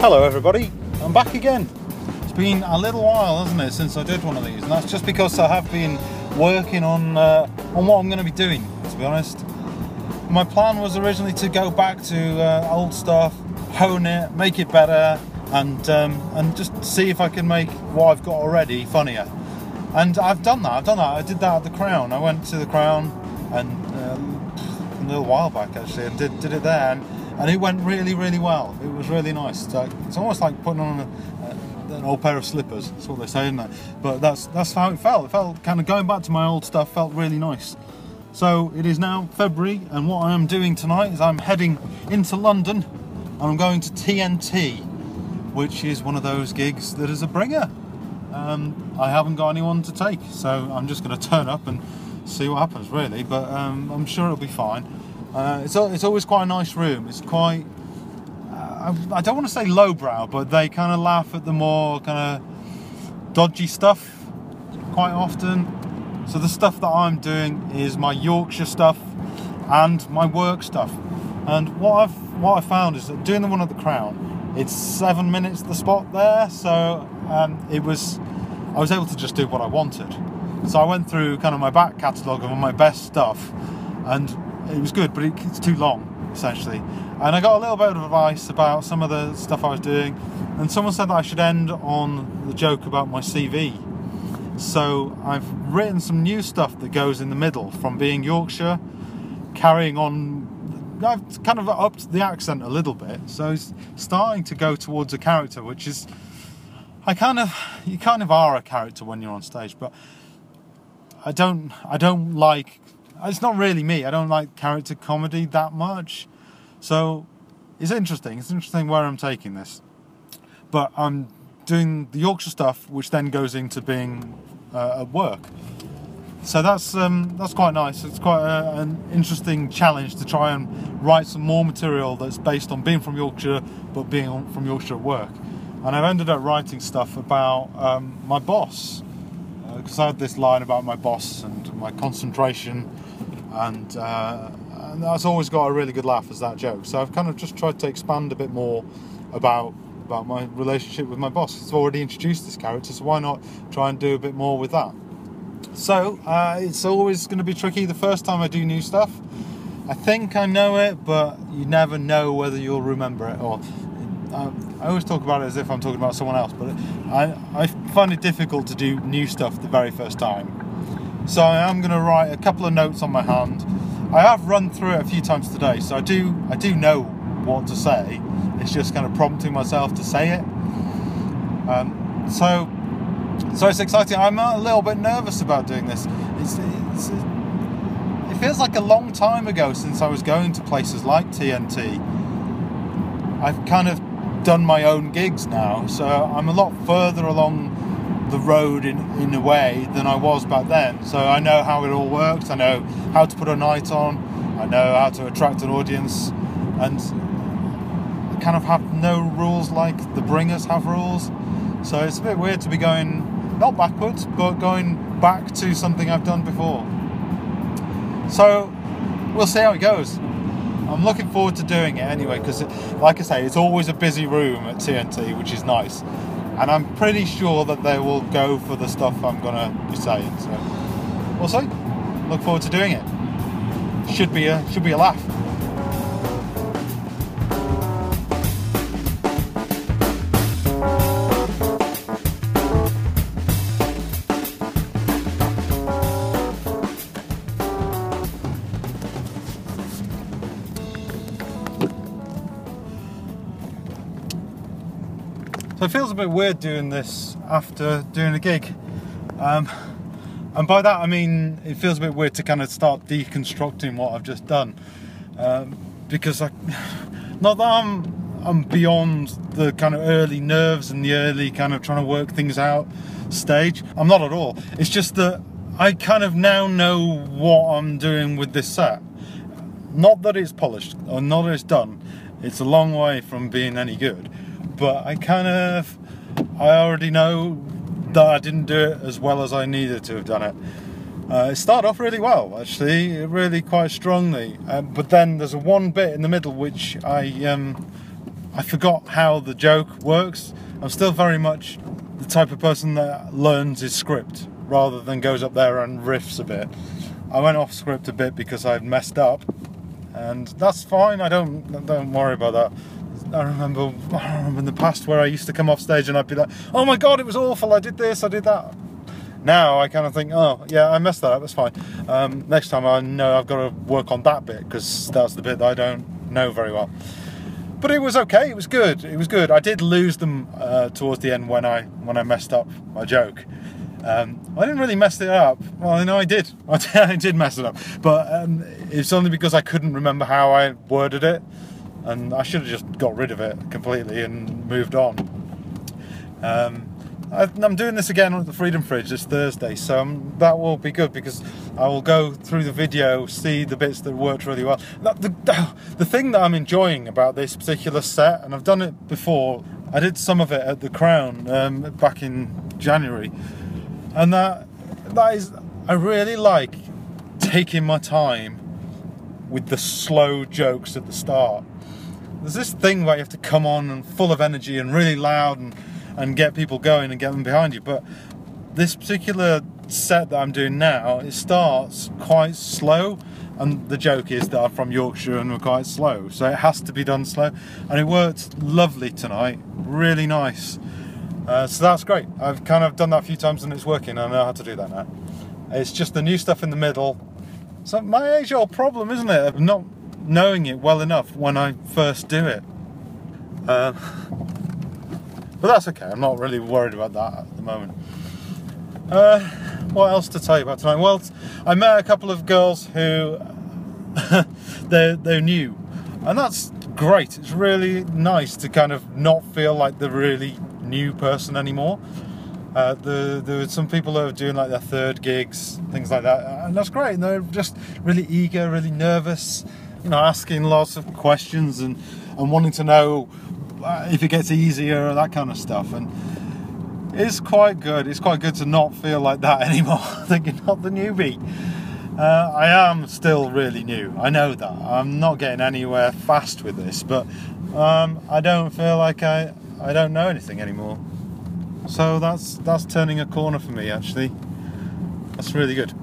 Hello, everybody. I'm back again. It's been a little while, hasn't it, since I did one of these, and that's just because I have been working on uh, on what I'm going to be doing. To be honest, my plan was originally to go back to uh, old stuff, hone it, make it better, and um, and just see if I can make what I've got already funnier. And I've done that. I've done that. I did that at the Crown. I went to the Crown and um, a little while back actually, and did did it there. And, and it went really, really well. It was really nice. It's, like, it's almost like putting on a, a, an old pair of slippers. That's what they say, isn't it? But that's that's how it felt. It felt kind of going back to my old stuff. Felt really nice. So it is now February, and what I am doing tonight is I'm heading into London, and I'm going to TNT, which is one of those gigs that is a bringer. Um, I haven't got anyone to take, so I'm just going to turn up and see what happens, really. But um, I'm sure it'll be fine. Uh, it's, it's always quite a nice room. It's quite, uh, I don't want to say lowbrow, but they kind of laugh at the more kind of dodgy stuff quite often. So the stuff that I'm doing is my Yorkshire stuff and my work stuff. And what I've what I found is that doing the one at the Crown, it's seven minutes the spot there, so um, it was I was able to just do what I wanted. So I went through kind of my back catalogue of my best stuff, and it was good, but it, it's too long essentially. And I got a little bit of advice about some of the stuff I was doing, and someone said that I should end on the joke about my CV. So I've written some new stuff that goes in the middle from being Yorkshire, carrying on. I've kind of upped the accent a little bit, so it's starting to go towards a character, which is I kind of you kind of are a character when you're on stage, but I don't I don't like it's not really me. I don't like character comedy that much. So it's interesting. It's interesting where I'm taking this. But I'm doing the Yorkshire stuff, which then goes into being uh, at work. So that's um, that's quite nice. It's quite a, an interesting challenge to try and write some more material that's based on being from Yorkshire, but being from Yorkshire at work. And I've ended up writing stuff about um, my boss because uh, I had this line about my boss and my concentration and, uh, and that's always got a really good laugh as that joke. So I've kind of just tried to expand a bit more about about my relationship with my boss. I've already introduced this character, so why not try and do a bit more with that? So uh, it's always going to be tricky the first time I do new stuff. I think I know it, but you never know whether you'll remember it. Or uh, I always talk about it as if I'm talking about someone else, but I, I find it difficult to do new stuff the very first time. So I am going to write a couple of notes on my hand. I have run through it a few times today, so I do I do know what to say. It's just kind of prompting myself to say it. Um, so so it's exciting. I'm a little bit nervous about doing this. It's, it's, it feels like a long time ago since I was going to places like TNT. I've kind of done my own gigs now, so I'm a lot further along the road in, in a way than I was back then. So I know how it all works. I know how to put a night on. I know how to attract an audience, and I kind of have no rules like the bringers have rules. So it's a bit weird to be going not backwards, but going back to something I've done before. So we'll see how it goes. I'm looking forward to doing it anyway because, like I say, it's always a busy room at TNT, which is nice and I'm pretty sure that they will go for the stuff I'm gonna be saying. So see. Look forward to doing it. Should be a should be a laugh. So it feels a bit weird doing this after doing a gig. Um, and by that I mean it feels a bit weird to kind of start deconstructing what I've just done. Um, because I, not that I'm, I'm beyond the kind of early nerves and the early kind of trying to work things out stage. I'm not at all. It's just that I kind of now know what I'm doing with this set. Not that it's polished or not that it's done. It's a long way from being any good but I kind of I already know that I didn't do it as well as I needed to have done it. Uh, it started off really well, actually, really quite strongly. Um, but then there's a one bit in the middle which I um, I I forgot how the joke works. I'm still very much the type of person that learns his script rather than goes up there and riffs a bit. I went off script a bit because I'd messed up, and that's fine. I don't don't worry about that. I remember, I remember in the past where I used to come off stage and I'd be like, "Oh my god, it was awful! I did this, I did that." Now I kind of think, "Oh yeah, I messed that up. That's fine. Um, next time I know I've got to work on that bit because that's the bit that I don't know very well." But it was okay. It was good. It was good. I did lose them uh, towards the end when I when I messed up my joke. Um, I didn't really mess it up. Well, no, I did. I did mess it up, but um, it's only because I couldn't remember how I worded it, and I should have just got rid of it completely and moved on. Um, I, am doing this again at the Freedom Fridge this Thursday, so um, that will be good because I will go through the video, see the bits that worked really well. The, the, the thing that I'm enjoying about this particular set, and I've done it before, I did some of it at the Crown um, back in January and that that is I really like taking my time with the slow jokes at the start. There's this thing where you have to come on and full of energy and really loud and and get people going and get them behind you. But this particular set that I'm doing now, it starts quite slow, and the joke is that I'm from Yorkshire and we're quite slow, so it has to be done slow. And it worked lovely tonight, really nice. Uh, so that's great. I've kind of done that a few times and it's working. I know how to do that now. It's just the new stuff in the middle. So my age-old problem, isn't it, not knowing it well enough when I first do it. Uh, but that's okay. I'm not really worried about that at the moment. Uh, what else to tell you about tonight? Well, I met a couple of girls who they're they're new, and that's great. It's really nice to kind of not feel like they're really new person anymore. Uh, the, there are some people that are doing like their third gigs, things like that, and that's great. And they're just really eager, really nervous, you know, asking lots of questions and, and wanting to know uh, if it gets easier, that kind of stuff. And it's quite good. It's quite good to not feel like that anymore, thinking not the newbie. Uh, I am still really new. I know that. I'm not getting anywhere fast with this, but um, I don't feel like I, I don't know anything anymore. So that's that's turning a corner for me actually. That's really good.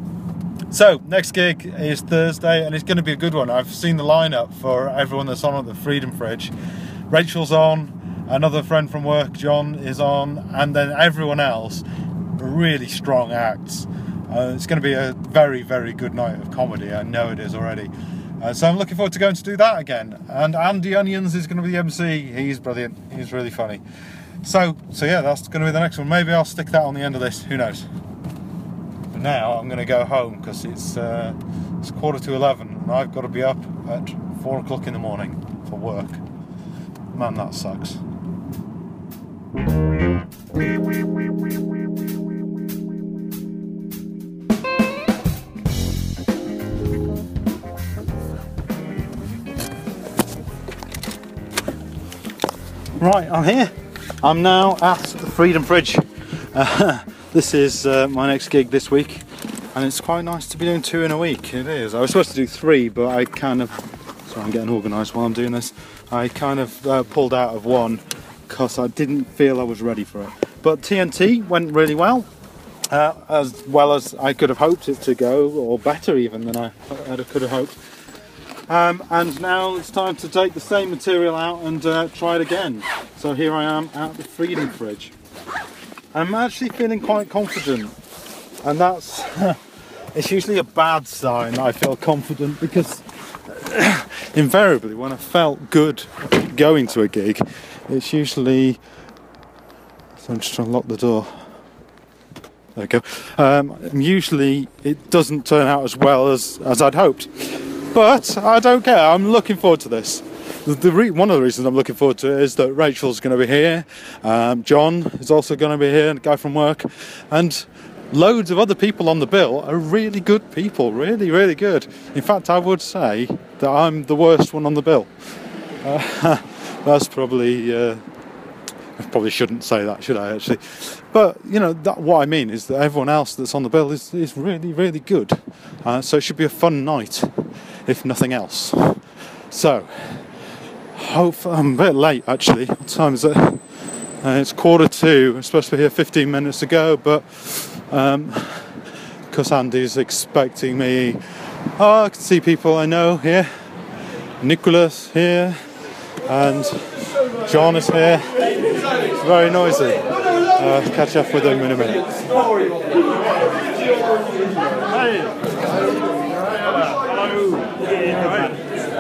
So next gig is Thursday and it's going to be a good one. I've seen the lineup for everyone that's on at the Freedom Fridge. Rachel's on, another friend from work, John, is on, and then everyone else. Really strong acts. Uh, it's going to be a very very good night of comedy. I know it is already. Uh, so I'm looking forward to going to do that again. And Andy Onions is going to be the MC. He's brilliant. He's really funny. So, so yeah, that's going to be the next one. Maybe I'll stick that on the end of this. Who knows? Now I'm going to go home because it's uh, it's quarter to eleven, and I've got to be up at four o'clock in the morning for work. Man, that sucks. Right, I'm here. I'm now at the Freedom Fridge. Uh, this is uh, my next gig this week, and it's quite nice to be doing two in a week. It is. I was supposed to do three, but I kind of. Sorry, I'm getting organised while I'm doing this. I kind of uh, pulled out of one because I didn't feel I was ready for it. But TNT went really well, uh, as well as I could have hoped it to go, or better even than I, could have hoped. Um, and now it's time to take the same material out and uh, try it again. So here I am at the Freedom Fridge. I'm actually feeling quite confident, and that's it's usually a bad sign I feel confident because invariably when I felt good going to a gig, it's usually. So I'm just trying to lock the door. There we go. Um, usually it doesn't turn out as well as, as I'd hoped. But I don't care. I'm looking forward to this. The, re- one of the reasons I'm looking forward to it is that Rachel's going to be here. Um, John is also going to be here, a guy from work, and loads of other people on the bill are really good people. Really, really good. In fact, I would say that I'm the worst one on the bill. Uh, that's probably. Uh, I probably shouldn't say that, should I? Actually, but you know that, what I mean is that everyone else that's on the bill is, is really, really good. Uh, so it should be a fun night if nothing else. So, hope I'm a bit late actually. What time is it? Uh, it's quarter two. I'm supposed to be here 15 minutes ago, but um, because Andy's expecting me, oh, I can see people I know here. Nicholas here, and John is here. It's very noisy. Uh, catch up with him in a minute.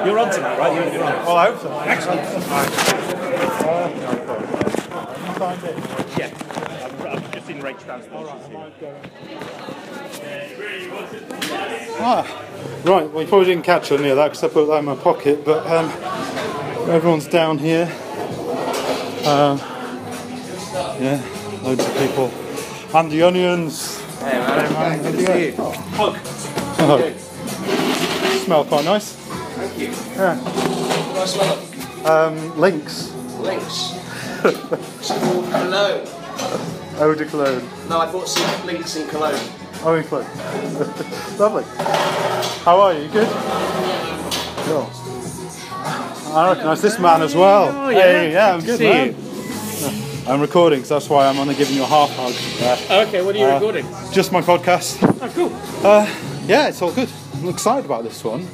You're on tonight, right? You're, you're on. Well, I hope so. Excellent. Uh, Yeah. I've, I've just seen Rach transport. Ah, right. Well, you probably didn't catch any of that because I put that in my pocket. But um, everyone's down here. Um, yeah, loads of people. And the onions. Hey man, man, good good to to see you. Hug. Oh, smell quite nice. Thank you. Yeah. What do I smell of? Um, Lynx. Lynx. it's called cologne. Eau de Cologne. No, I bought some Lynx in cologne. Oh, in Cologne. Lovely. How are you? You Good. Cool. I recognise this man as well. Oh, yeah. Hey, yeah, I'm Good good, to see. I'm recording, so that's why I'm only giving you a half hug. Uh, Okay, what are you Uh, recording? just my podcast. Oh, cool. Uh, yeah, it's all good. I'm excited about this one.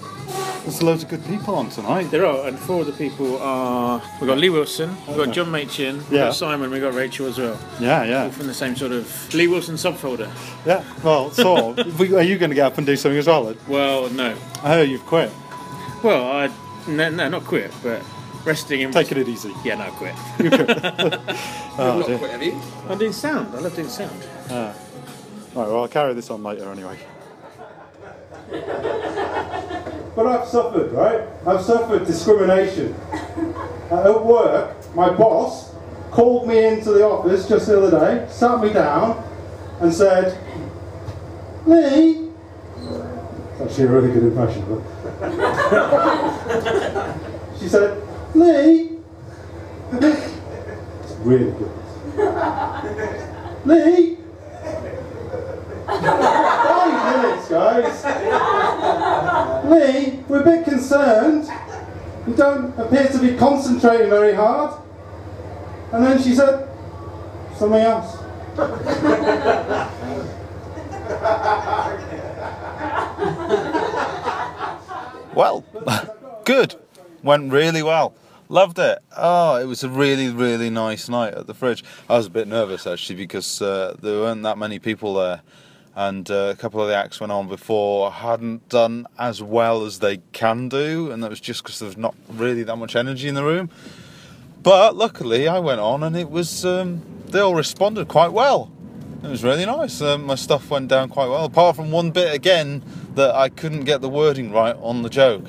There's loads of good people on tonight. There are, and four of the people are. We've got Lee Wilson, we've got John Machin, we've Yeah. got Simon, we've got Rachel as well. Yeah, All yeah, from the same sort of Lee Wilson subfolder. yeah. Well, so are you going to get up and do something as well? Then? Well, no. I heard you've quit. Well, I. No, no, not quit, but resting in. Taking it easy. Yeah, no, quit. Oh, Not dear. quit, have you? I'm doing sound. I love doing sound. Ah. Right, well, I'll carry this on later anyway. But I've suffered, right? I've suffered discrimination. At work, my boss called me into the office just the other day, sat me down, and said, Lee. It's actually a really good impression, but. she said, Lee. it's really good. Lee. Five minutes, guys. We're a bit concerned. You don't appear to be concentrating very hard. And then she said, something else. Well, good. Went really well. Loved it. Oh, it was a really, really nice night at the fridge. I was a bit nervous actually because uh, there weren't that many people there, and uh, a couple of the acts went on before hadn't done as well as they can do, and that was just because there's not really that much energy in the room. But luckily, I went on and it was um, they all responded quite well. It was really nice. Um, my stuff went down quite well, apart from one bit again that I couldn't get the wording right on the joke,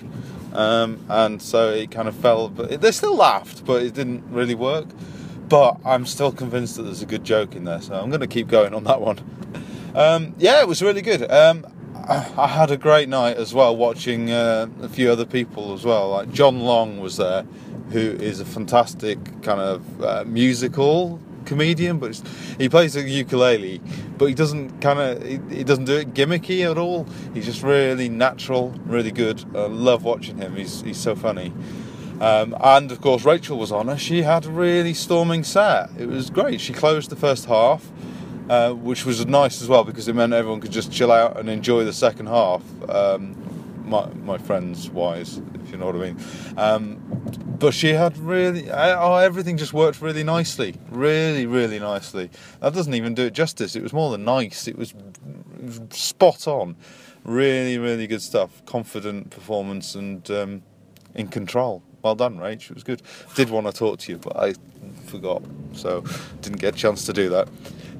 um, and so it kind of fell. But it, they still laughed, but it didn't really work. But I'm still convinced that there's a good joke in there, so I'm going to keep going on that one. Um, yeah, it was really good. Um, I, had a great night as well, watching uh, a few other people as well. Like John Long was there, who is a fantastic kind of uh, musical comedian, but he plays the ukulele, but he doesn't kind of he, he doesn't do it gimmicky at all. He's just really natural, really good. I love watching him. He's he's so funny. Um, and of course, Rachel was on her. She had a really storming set. It was great. She closed the first half, uh, which was nice as well because it meant everyone could just chill out and enjoy the second half. Um, my my friends wise, if you know what I mean. Um, but she had really, oh, everything just worked really nicely, really, really nicely. That doesn't even do it justice. It was more than nice. It was, it was spot on. Really, really good stuff. Confident performance and um, in control. Well done, Rach. It was good. Did want to talk to you, but I forgot, so didn't get a chance to do that.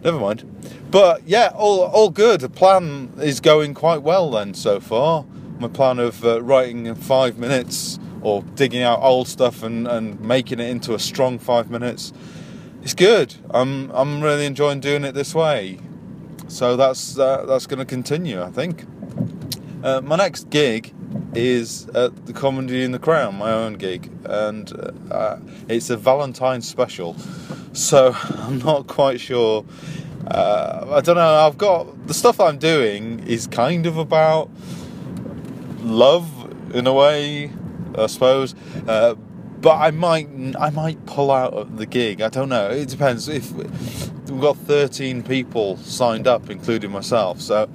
Never mind. But yeah, all all good. The plan is going quite well then so far. My plan of uh, writing in five minutes or digging out old stuff and, and making it into a strong five minutes. It's good. I'm I'm really enjoying doing it this way. So that's uh, that's going to continue, I think. Uh, my next gig is at the Comedy in the Crown, my own gig, and uh, uh, it's a Valentine's special. So I'm not quite sure. Uh, I don't know. I've got the stuff I'm doing is kind of about love in a way, I suppose. Uh, but I might I might pull out of the gig. I don't know. It depends. If we've got 13 people signed up, including myself, so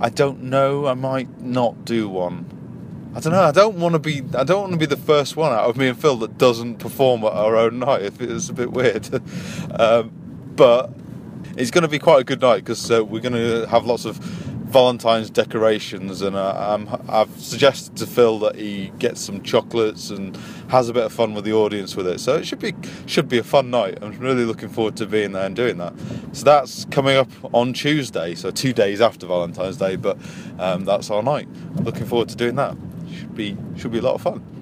I don't know. I might not do one. I don't know. I don't want to be. I don't want to be the first one out of me and Phil that doesn't perform at our own night. If it's a bit weird, um, but it's going to be quite a good night because uh, we're going to have lots of Valentine's decorations, and uh, um, I've suggested to Phil that he gets some chocolates and has a bit of fun with the audience with it. So it should be should be a fun night. I'm really looking forward to being there and doing that. So that's coming up on Tuesday, so two days after Valentine's Day, but um, that's our night. Looking forward to doing that. Should be should be a lot of fun.